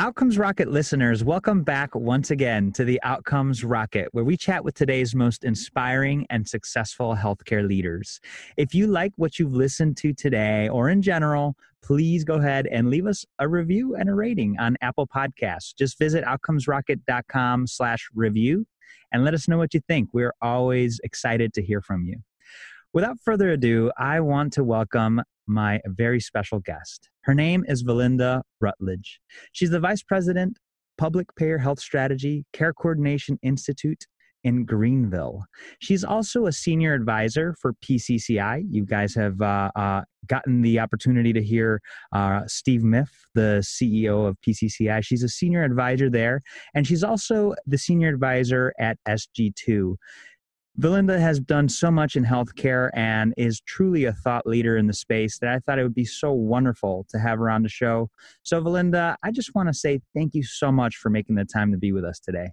Outcomes Rocket listeners, welcome back once again to the Outcomes Rocket, where we chat with today's most inspiring and successful healthcare leaders. If you like what you've listened to today or in general, please go ahead and leave us a review and a rating on Apple Podcasts. Just visit outcomesrocket.com slash review and let us know what you think. We're always excited to hear from you. Without further ado, I want to welcome my very special guest. Her name is Valinda Rutledge. She's the Vice President, Public Payer Health Strategy, Care Coordination Institute in Greenville. She's also a senior advisor for PCCI. You guys have uh, uh, gotten the opportunity to hear uh, Steve Miff, the CEO of PCCI. She's a senior advisor there, and she's also the senior advisor at SG2. Valinda has done so much in healthcare and is truly a thought leader in the space that I thought it would be so wonderful to have her on the show. So, Valinda, I just want to say thank you so much for making the time to be with us today.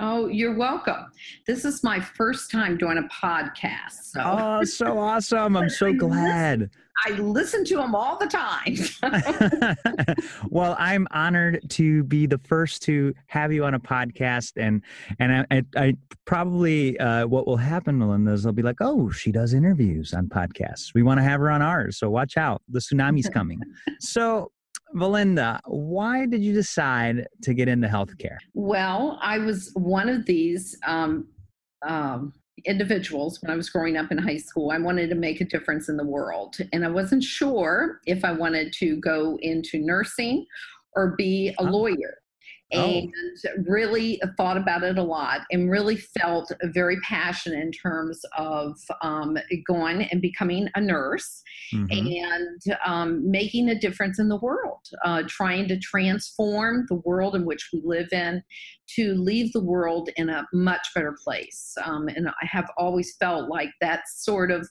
Oh, you're welcome. This is my first time doing a podcast. So. Oh, so awesome. I'm so glad. I listen to them all the time. well, I'm honored to be the first to have you on a podcast, and and I, I, I probably uh, what will happen, Melinda, is they'll be like, "Oh, she does interviews on podcasts. We want to have her on ours, so watch out. The tsunami's coming." so, Valinda, why did you decide to get into healthcare? Well, I was one of these um, um, individuals when I was growing up in high school. I wanted to make a difference in the world. And I wasn't sure if I wanted to go into nursing or be a oh. Oh. and really thought about it a lot and really felt very passionate in terms of um, going and becoming a nurse mm-hmm. and um, making a difference in the world, uh, trying to transform the world in which we live in to leave the world in a much better place. Um, and I have always felt like that's sort of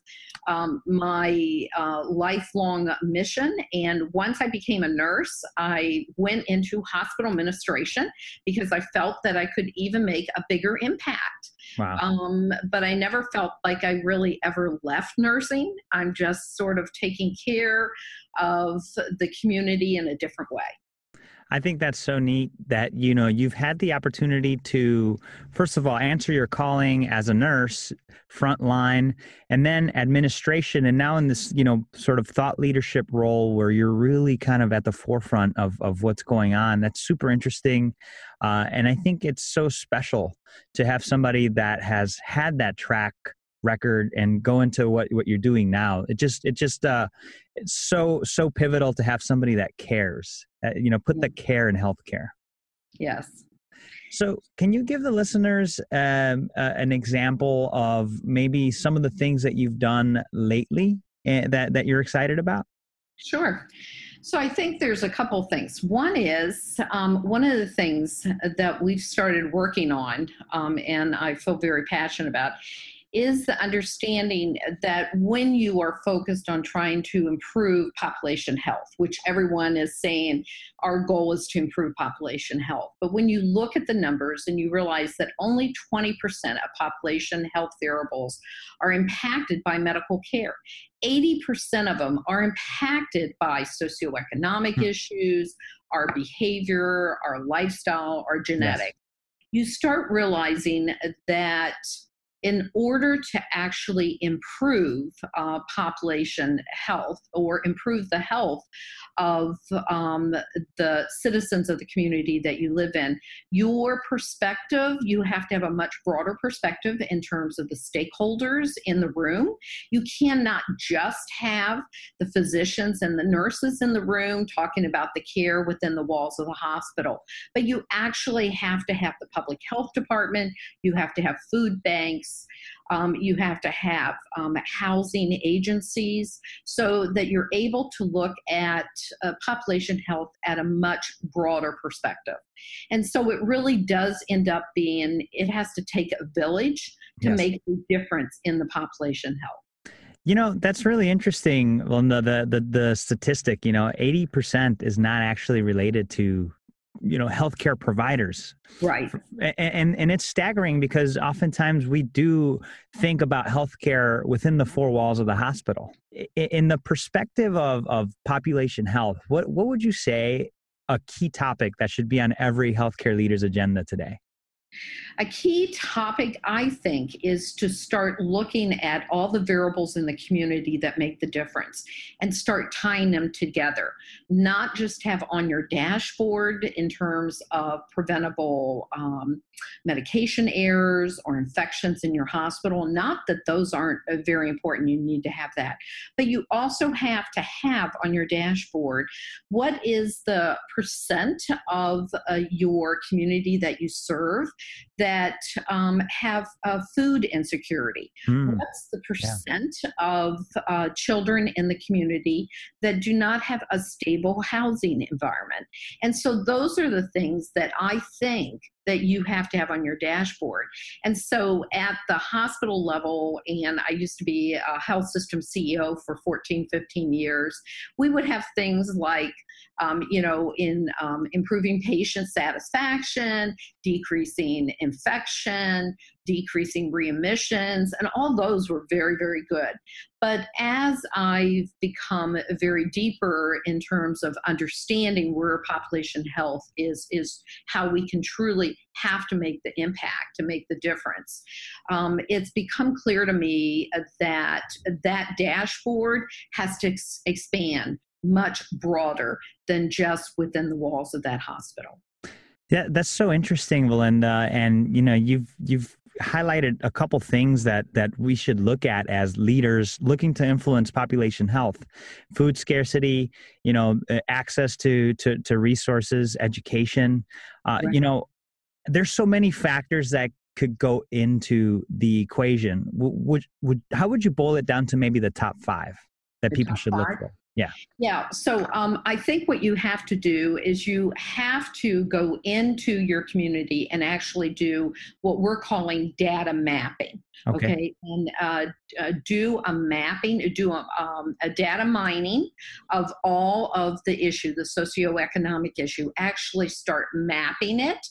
um, my uh, lifelong mission. And once I became a nurse, I went into hospital administration because I felt that I could even make a bigger impact. Wow. Um, but I never felt like I really ever left nursing. I'm just sort of taking care of the community in a different way. I think that's so neat that you know you've had the opportunity to first of all answer your calling as a nurse frontline and then administration. And now in this you know sort of thought leadership role where you're really kind of at the forefront of of what's going on that's super interesting. Uh, and I think it's so special to have somebody that has had that track record and go into what what you're doing now. It just it just uh it's so so pivotal to have somebody that cares uh, you know put the care in healthcare. Yes. So can you give the listeners um, uh, an example of maybe some of the things that you've done lately uh, that that you're excited about? Sure. So I think there's a couple things. One is um, one of the things that we've started working on, um, and I feel very passionate about, is the understanding that when you are focused on trying to improve population health, which everyone is saying our goal is to improve population health, but when you look at the numbers and you realize that only 20% of population health variables are impacted by medical care, 80% of them are impacted by socioeconomic hmm. issues, our behavior, our lifestyle, our genetics. Yes. You start realizing that in order to actually improve uh, population health or improve the health of um, the citizens of the community that you live in, your perspective, you have to have a much broader perspective in terms of the stakeholders in the room. You cannot just have the physicians and the nurses in the room talking about the care within the walls of the hospital, but you actually have to have the public health department, you have to have food banks um, you have to have um, housing agencies so that you're able to look at uh, population health at a much broader perspective. And so it really does end up being, it has to take a village to yes. make a difference in the population health. You know, that's really interesting. Well, the, the the the statistic, you know, eighty percent is not actually related to you know healthcare providers. Right. And and it's staggering because oftentimes we do think about healthcare within the four walls of the hospital. In the perspective of of population health what what would you say a key topic that should be on every healthcare leader's agenda today a key topic, I think, is to start looking at all the variables in the community that make the difference and start tying them together. Not just have on your dashboard in terms of preventable um, medication errors or infections in your hospital. Not that those aren't uh, very important, you need to have that. But you also have to have on your dashboard what is the percent of uh, your community that you serve that um, have uh, food insecurity? Mm. What's the percent yeah. of uh, children in the community that do not have a stable housing environment? And so those are the things that I think that you have to have on your dashboard. And so at the hospital level, and I used to be a health system CEO for 14, 15 years, we would have things like, um, you know, in um, improving patient satisfaction, decreasing infection, decreasing readmissions, and all those were very, very good. But as I've become very deeper in terms of understanding where population health is, is how we can truly have to make the impact to make the difference. Um, it's become clear to me that that dashboard has to ex- expand much broader than just within the walls of that hospital. Yeah, that's so interesting, Valinda. And you know, you've you've highlighted a couple things that that we should look at as leaders looking to influence population health food scarcity you know access to to, to resources education uh, right. you know there's so many factors that could go into the equation would would how would you boil it down to maybe the top five that the people should five? look for yeah. Yeah. So um, I think what you have to do is you have to go into your community and actually do what we're calling data mapping. Okay. okay? And uh, uh, do a mapping, do a, um, a data mining of all of the issue, the socioeconomic issue. Actually start mapping it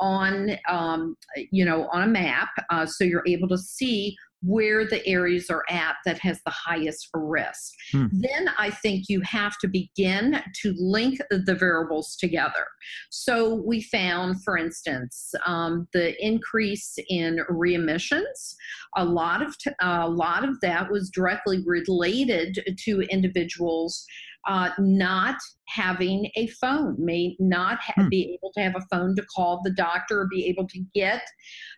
on um, you know on a map uh, so you're able to see where the areas are at that has the highest risk. Hmm. Then I think you have to begin to link the variables together. So we found, for instance, um, the increase in readmissions. A lot of t- a lot of that was directly related to individuals uh, not having a phone, may not ha- hmm. be able to have a phone to call the doctor or be able to get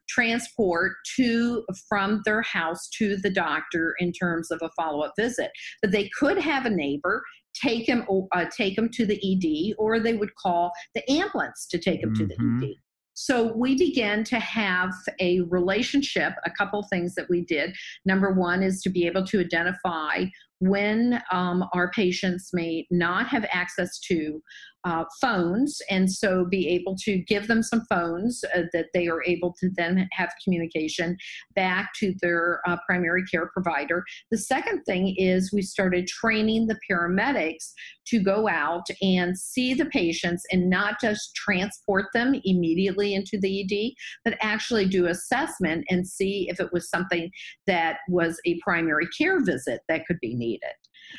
transport to from their house to the doctor in terms of a follow-up visit. But they could have a neighbor take him uh, take him to the ED, or they would call the ambulance to take him mm-hmm. to the mm-hmm. ED. So we began to have a relationship. A couple things that we did. Number one is to be able to identify when um, our patients may not have access to uh, phones and so be able to give them some phones uh, that they are able to then have communication back to their uh, primary care provider. The second thing is we started training the paramedics to go out and see the patients and not just transport them immediately into the ED, but actually do assessment and see if it was something that was a primary care visit that could be needed.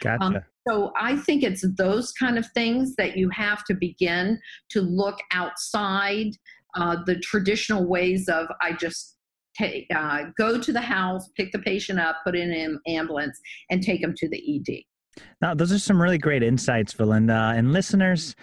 Gotcha. Um, so I think it's those kind of things that you have to begin to look outside uh, the traditional ways of I just take uh, go to the house, pick the patient up, put in an ambulance, and take them to the ED. Now, those are some really great insights, Valinda. And listeners,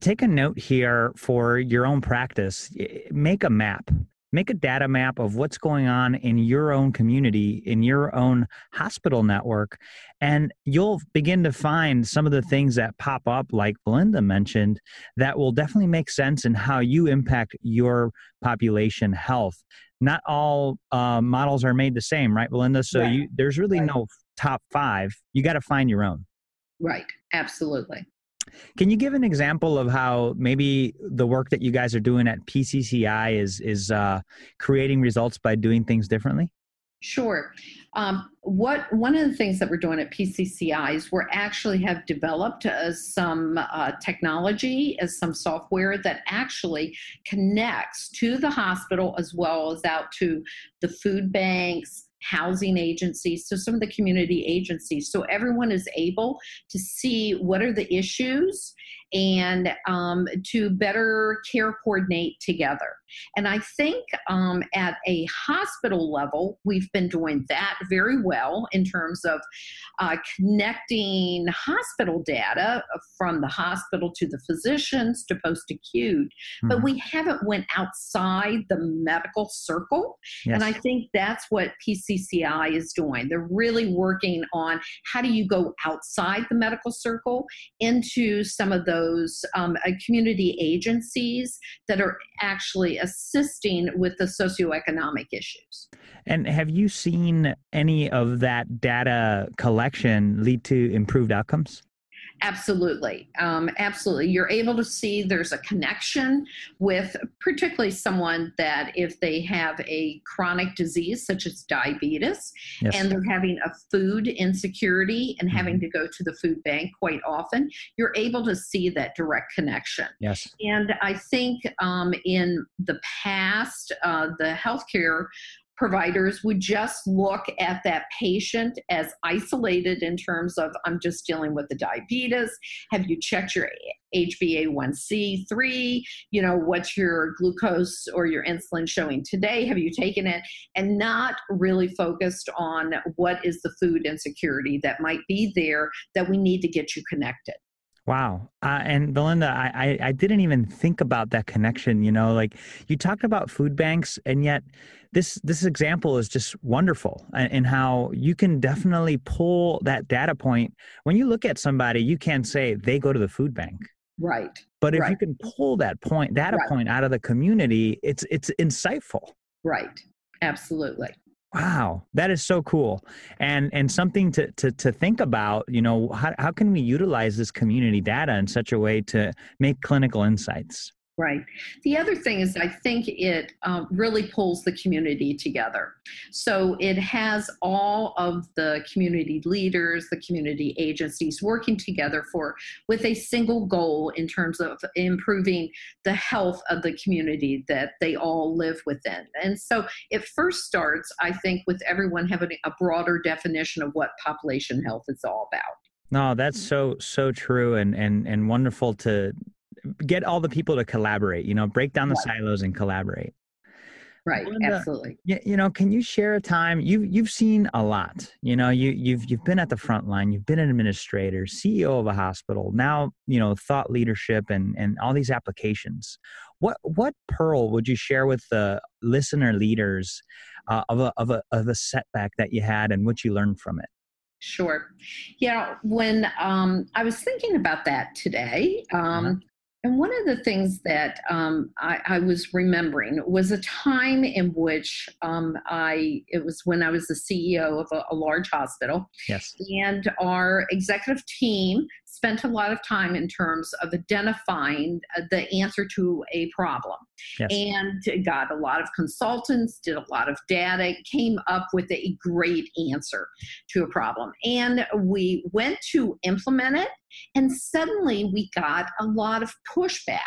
take a note here for your own practice. Make a map make a data map of what's going on in your own community, in your own hospital network, and you'll begin to find some of the things that pop up, like Belinda mentioned, that will definitely make sense in how you impact your population health. Not all uh, models are made the same, right, Belinda? So right. you, there's really right. no top five. You got to find your own. Right, absolutely. Can you give an example of how maybe the work that you guys are doing at PCCI is is uh, creating results by doing things differently? Sure. Um, what one of the things that we're doing at PCCI is we actually have developed uh, some uh, technology as some software that actually connects to the hospital as well as out to the food banks housing agencies, so some of the community agencies. So everyone is able to see what are the issues and um, to better care coordinate together. And I think um, at a hospital level, we've been doing that very well in terms of uh, connecting hospital data from the hospital to the physicians to post acute. Mm-hmm. But we haven't went outside the medical circle. Yes. And I think that's what PCCI is doing. They're really working on how do you go outside the medical circle into some of those um, uh, community agencies that are actually assisting with the socioeconomic issues. And have you seen any of that data collection lead to improved outcomes? Absolutely. Um, absolutely. You're able to see there's a connection with particularly someone that if they have a chronic disease such as diabetes yes. and they're having a food insecurity and having mm-hmm. to go to the food bank quite often, you're able to see that direct connection. Yes. And I think um, in the past, uh, the healthcare providers would just look at that patient as isolated in terms of I'm just dealing with the diabetes. Have you checked your HbA1c3? You know, what's your glucose or your insulin showing today? Have you taken it? And not really focused on what is the food insecurity that might be there that we need to get you connected. Wow. Uh, and Belinda, I, I, I, didn't even think about that connection. You know, like you talked about food banks, and yet this this example is just wonderful in how you can definitely pull that data point. When you look at somebody, you can say they go to the food bank. Right. But if right. you can pull that point, data right. point out of the community, it's it's insightful. Right. Absolutely. Wow, that is so cool, and and something to to to think about. You know, how how can we utilize this community data in such a way to make clinical insights? Right. The other thing is, I think it um, really pulls the community together. So it has all of the community leaders, the community agencies working together for with a single goal in terms of improving the health of the community that they all live within. And so it first starts, I think, with everyone having a broader definition of what population health is all about. No, that's so so true and and and wonderful to get all the people to collaborate you know break down the right. silos and collaborate right absolutely you, you know can you share a time you you've seen a lot you know you you've you've been at the front line you've been an administrator ceo of a hospital now you know thought leadership and and all these applications what what pearl would you share with the listener leaders uh, of a of a of a setback that you had and what you learned from it Sure. Yeah, when um, I was thinking about that today, um, uh-huh. And one of the things that um, I, I, was remembering was a time in which um, I, it was when I was the CEO of a, a large hospital. Yes. And our executive team spent a lot of time in terms of identifying uh, the answer to a problem yes. and got a lot of consultants, did a lot of data, came up with a great answer to a problem. And we went to implement it, and suddenly we got a lot of pushback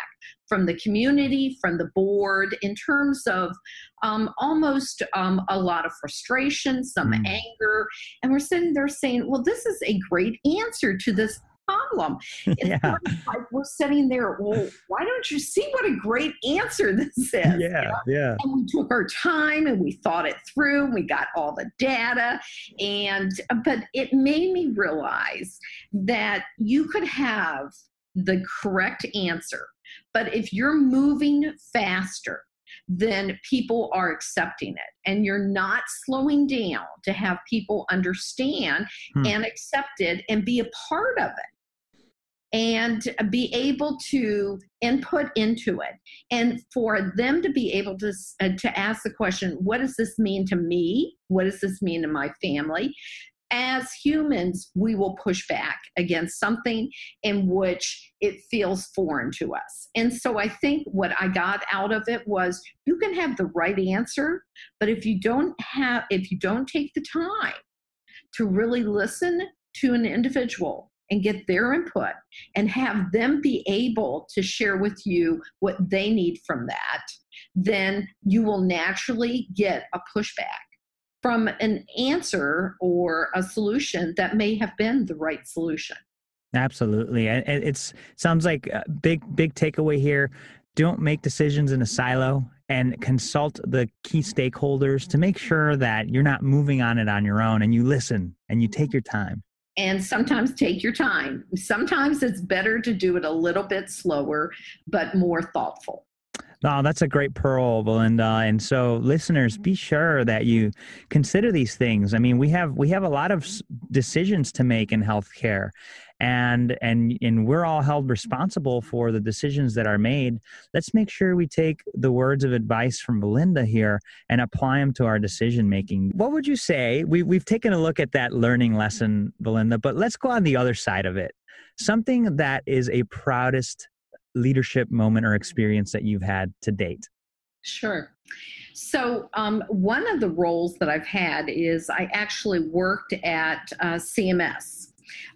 from the community, from the board, in terms of um, almost um, a lot of frustration, some mm. anger. And we're sitting there saying, well, this is a great answer to this problem. Yeah. like we're sitting there, well, why don't you see what a great answer this is? Yeah, you know? yeah. And we took our time and we thought it through. We got all the data. And, uh, but it made me realize that you could have the correct answer. But if you're moving faster, then people are accepting it. And you're not slowing down to have people understand hmm. and accept it and be a part of it and be able to input into it and for them to be able to uh, to ask the question what does this mean to me what does this mean to my family as humans, we will push back against something in which it feels foreign to us. And so I think what I got out of it was you can have the right answer, but if you don't have, if you don't take the time to really listen to an individual and get their input and have them be able to share with you what they need from that, then you will naturally get a pushback from an answer or a solution that may have been the right solution. Absolutely. And it's sounds like a big big takeaway here. Don't make decisions in a silo and consult the key stakeholders to make sure that you're not moving on it on your own and you listen and you take your time. And sometimes take your time. Sometimes it's better to do it a little bit slower, but more thoughtful. Oh, that's a great pearl, Belinda. And so, listeners, be sure that you consider these things. I mean, we have we have a lot of decisions to make in healthcare, and and and we're all held responsible for the decisions that are made. Let's make sure we take the words of advice from Belinda here and apply them to our decision making. What would you say? We we've taken a look at that learning lesson, Belinda, but let's go on the other side of it. Something that is a proudest leadership moment or experience that you've had to date? Sure. So, um, one of the roles that I've had is I actually worked at uh, CMS.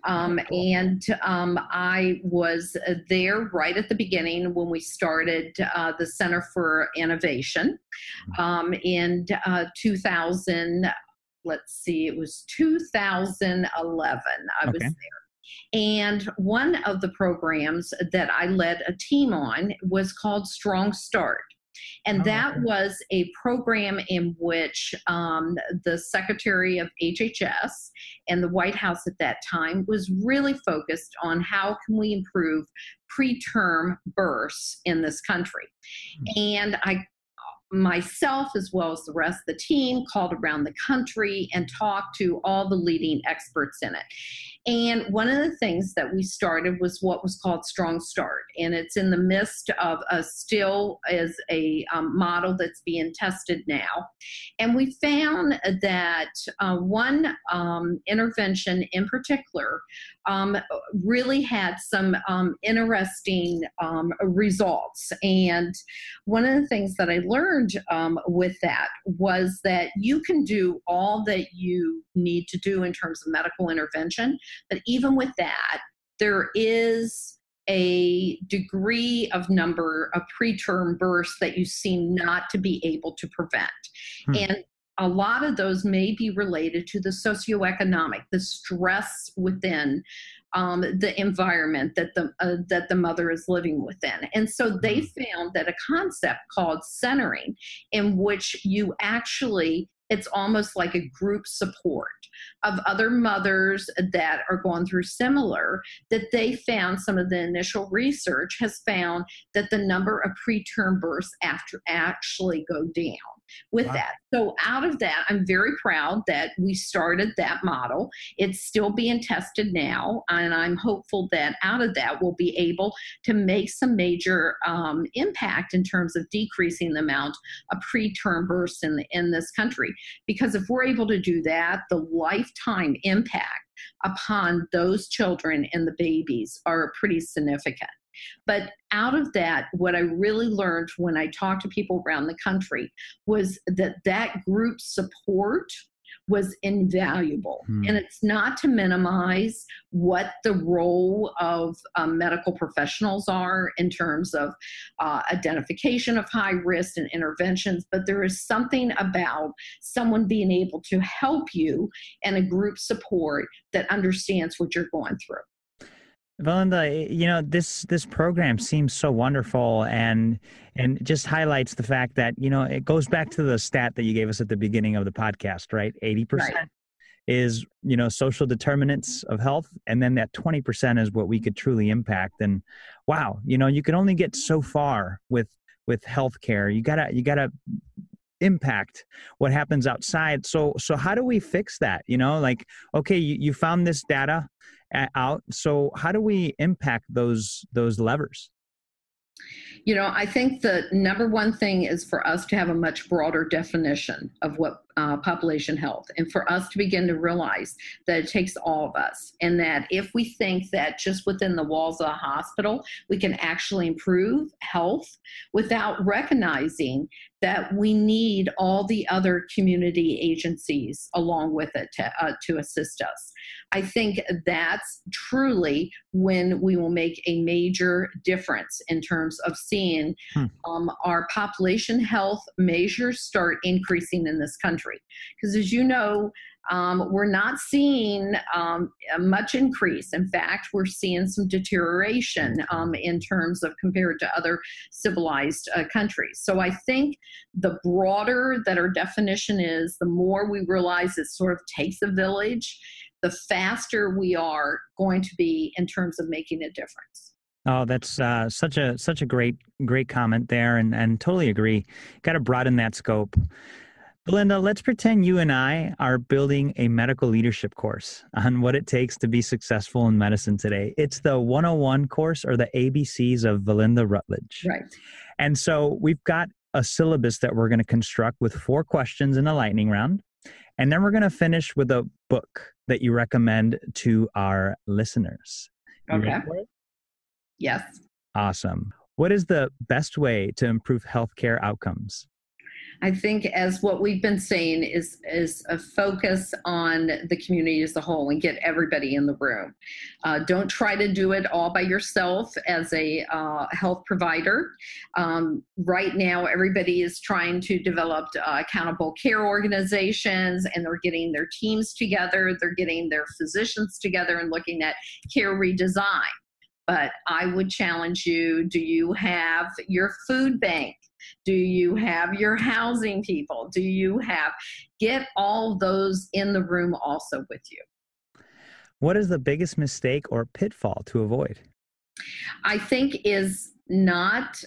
Um, and um, I was uh, there right at the beginning when we started uh, the Center for Innovation mm-hmm. um, in uh, 2000. Let's see, it was 2011. I okay. was there. And one of the programs that I led a team on was called Strong Start. And oh, that was a program in which um, the Secretary of HHS and the White House at that time was really focused on how can we improve preterm births in this country. Mm-hmm. And I myself as well as the rest of the team called around the country and talked to all the leading experts in it and one of the things that we started was what was called Strong Start. And it's in the midst of a still as a um, model that's being tested now. And we found that uh, one um, intervention in particular um, really had some um, interesting um, results. And one of the things that I learned um, with that was that you can do all that you need to do in terms of medical intervention but even with that, there is a degree of number of preterm births that you seem not to be able to prevent. Hmm. And a lot of those may be related to the socioeconomic, the stress within um, the environment that the uh, that the mother is living within. And so they hmm. found that a concept called centering, in which you actually it's almost like a group support of other mothers that are going through similar that they found some of the initial research has found that the number of preterm births after actually go down with wow. that. So, out of that, I'm very proud that we started that model. It's still being tested now, and I'm hopeful that out of that, we'll be able to make some major um, impact in terms of decreasing the amount of preterm births in, the, in this country. Because if we're able to do that, the lifetime impact upon those children and the babies are pretty significant. But out of that, what I really learned when I talked to people around the country was that that group support was invaluable. Hmm. And it's not to minimize what the role of um, medical professionals are in terms of uh, identification of high risk and interventions, but there is something about someone being able to help you and a group support that understands what you're going through. Belinda, eh, you know this this program seems so wonderful and and just highlights the fact that you know it goes back to the stat that you gave us at the beginning of the podcast, right? Eighty percent is you know social determinants of health, and then that twenty percent is what we could truly impact. And wow, you know you can only get so far with with healthcare. You gotta you gotta impact what happens outside so so how do we fix that you know like okay you, you found this data out. So how do we impact those those levers You know, I think the number one thing is for us to have a much broader definition of what uh, population health and for us to begin to realize that it takes all of us and that if we think that just within the walls of a hospital we can actually improve health without recognizing that we need all the other community agencies along with it to, uh, to assist us. I think that's truly when we will make a major difference in terms of seeing hmm. um, our population health measures start increasing in this country. Because as you know, um, we're not seeing um, much increase. In fact, we're seeing some deterioration um, in terms of compared to other civilized uh, countries. So I think the broader that our definition is, the more we realize it sort of takes a village, the faster we are going to be in terms of making a difference. Oh, that's uh, such a such a great great comment there, and and totally agree. Got to broaden that scope. Belinda, let's pretend you and I are building a medical leadership course on what it takes to be successful in medicine today. It's the 101 course or the ABCs of Belinda Rutledge. Right. And so we've got a syllabus that we're going to construct with four questions in a lightning round. And then we're going to finish with a book that you recommend to our listeners. You okay. Yes. Awesome. What is the best way to improve healthcare outcomes? I think as what we've been saying is is a focus on the community as a whole and get everybody in the room. Uh, don't try to do it all by yourself as a uh, health provider. Um, right now, everybody is trying to develop uh, accountable care organizations, and they're getting their teams together. They're getting their physicians together and looking at care redesign. But I would challenge you: Do you have your food bank? Do you have your housing people? Do you have get all those in the room also with you? What is the biggest mistake or pitfall to avoid? I think is not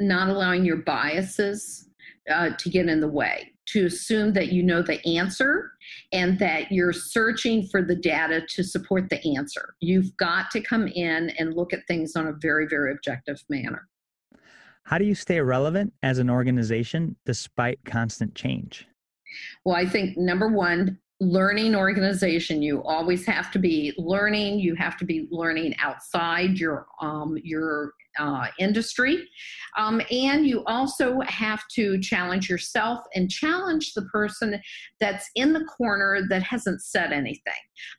not allowing your biases uh, to get in the way to assume that you know the answer and that you're searching for the data to support the answer. You've got to come in and look at things on a very, very objective manner. How do you stay relevant as an organization despite constant change? Well, I think number one, learning organization you always have to be learning you have to be learning outside your um, your uh, industry um, and you also have to challenge yourself and challenge the person that's in the corner that hasn't said anything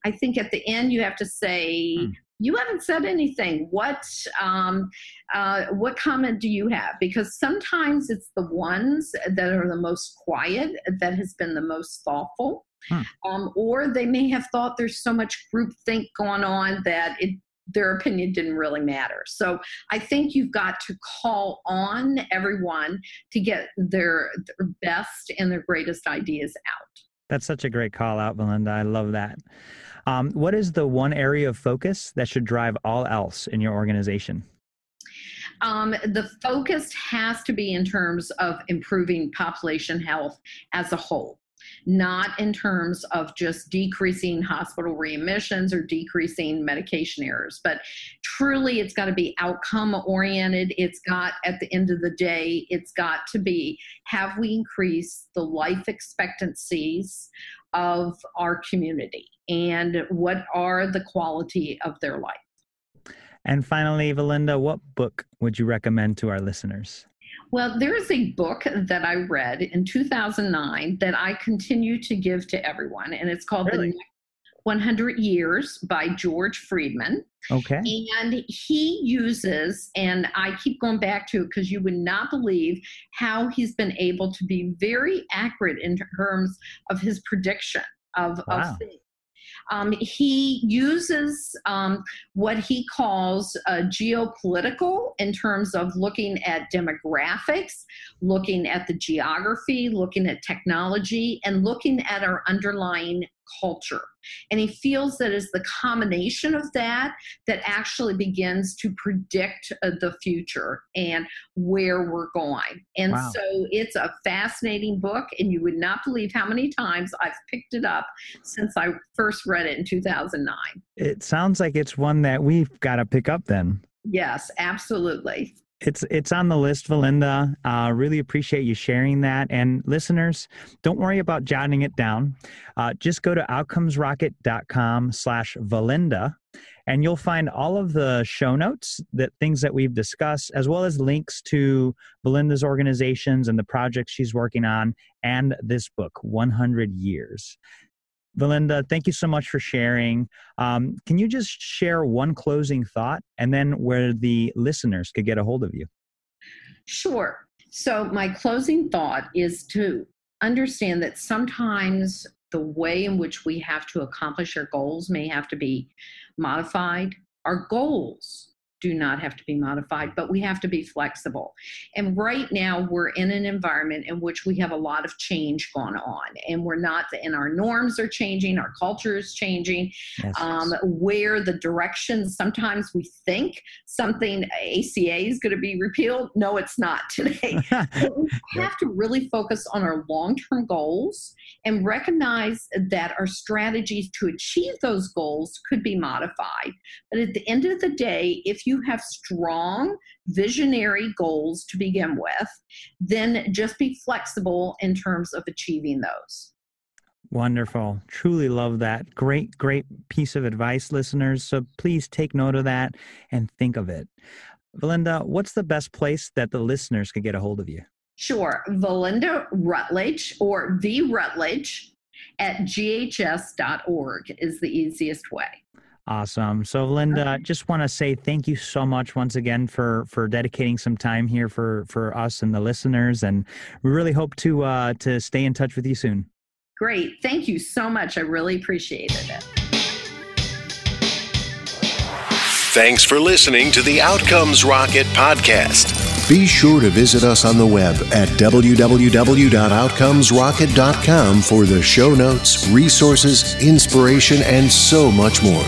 i think at the end you have to say hmm you haven't said anything. What um, uh, what comment do you have? Because sometimes it's the ones that are the most quiet that has been the most thoughtful, hmm. um, or they may have thought there's so much group think going on that it their opinion didn't really matter. So I think you've got to call on everyone to get their, their best and their greatest ideas out. That's such a great call out, Belinda. I love that. Um, what is the one area of focus that should drive all else in your organization? Um, the focus has to be in terms of improving population health as a whole not in terms of just decreasing hospital readmissions or decreasing medication errors, but truly it's got to be outcome oriented. It's got, at the end of the day, it's got to be have we increased the life expectancies of our community and what are the quality of their life. And finally, Valinda, what book would you recommend to our listeners? Well, there is a book that I read in 2009 that I continue to give to everyone, and it's called really? The 100 Years by George Friedman. Okay. And he uses, and I keep going back to it because you would not believe how he's been able to be very accurate in terms of his prediction of, wow. of things. Um, he uses um, what he calls uh, geopolitical in terms of looking at demographics, looking at the geography, looking at technology, and looking at our underlying culture. And he feels that it's the combination of that that actually begins to predict uh, the future and where we're going. And wow. so it's a fascinating book, and you would not believe how many times I've picked it up since I first read it in 2009. It sounds like it's one that we've got to pick up then. Yes, absolutely. It's it's on the list, Valinda. Uh, really appreciate you sharing that. And listeners, don't worry about jotting it down. Uh, just go to outcomesrocket.com slash Valinda and you'll find all of the show notes that things that we've discussed as well as links to valinda's organizations and the projects she's working on and this book 100 years valinda thank you so much for sharing. Um, can you just share one closing thought and then where the listeners could get a hold of you? Sure. So my closing thought is to understand that sometimes the way in which we have to accomplish our goals may have to be modified. Our goals do not have to be modified, but we have to be flexible. And right now, we're in an environment in which we have a lot of change going on, and we're not, and our norms are changing, our culture is changing, yes. um, where the direction sometimes we think something ACA is going to be repealed. No, it's not today. so we have to really focus on our long term goals and recognize that our strategies to achieve those goals could be modified. But at the end of the day, if you have strong visionary goals to begin with, then just be flexible in terms of achieving those. Wonderful. Truly love that. Great, great piece of advice, listeners. So please take note of that and think of it. Valinda, what's the best place that the listeners could get a hold of you? Sure. Valinda Rutledge or V Rutledge at ghs.org is the easiest way. Awesome. So, Linda, okay. just want to say thank you so much once again for for dedicating some time here for for us and the listeners, and we really hope to uh, to stay in touch with you soon. Great. Thank you so much. I really appreciated it. Thanks for listening to the Outcomes Rocket podcast. Be sure to visit us on the web at www.outcomesrocket.com for the show notes, resources, inspiration, and so much more.